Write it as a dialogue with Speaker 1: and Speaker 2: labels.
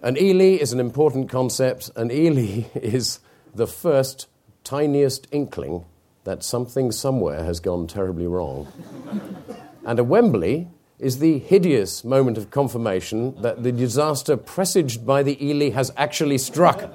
Speaker 1: An Ely is an important concept. An Ely is the first, tiniest inkling that something somewhere has gone terribly wrong. and a Wembley is the hideous moment of confirmation that the disaster presaged by the Ely has actually struck.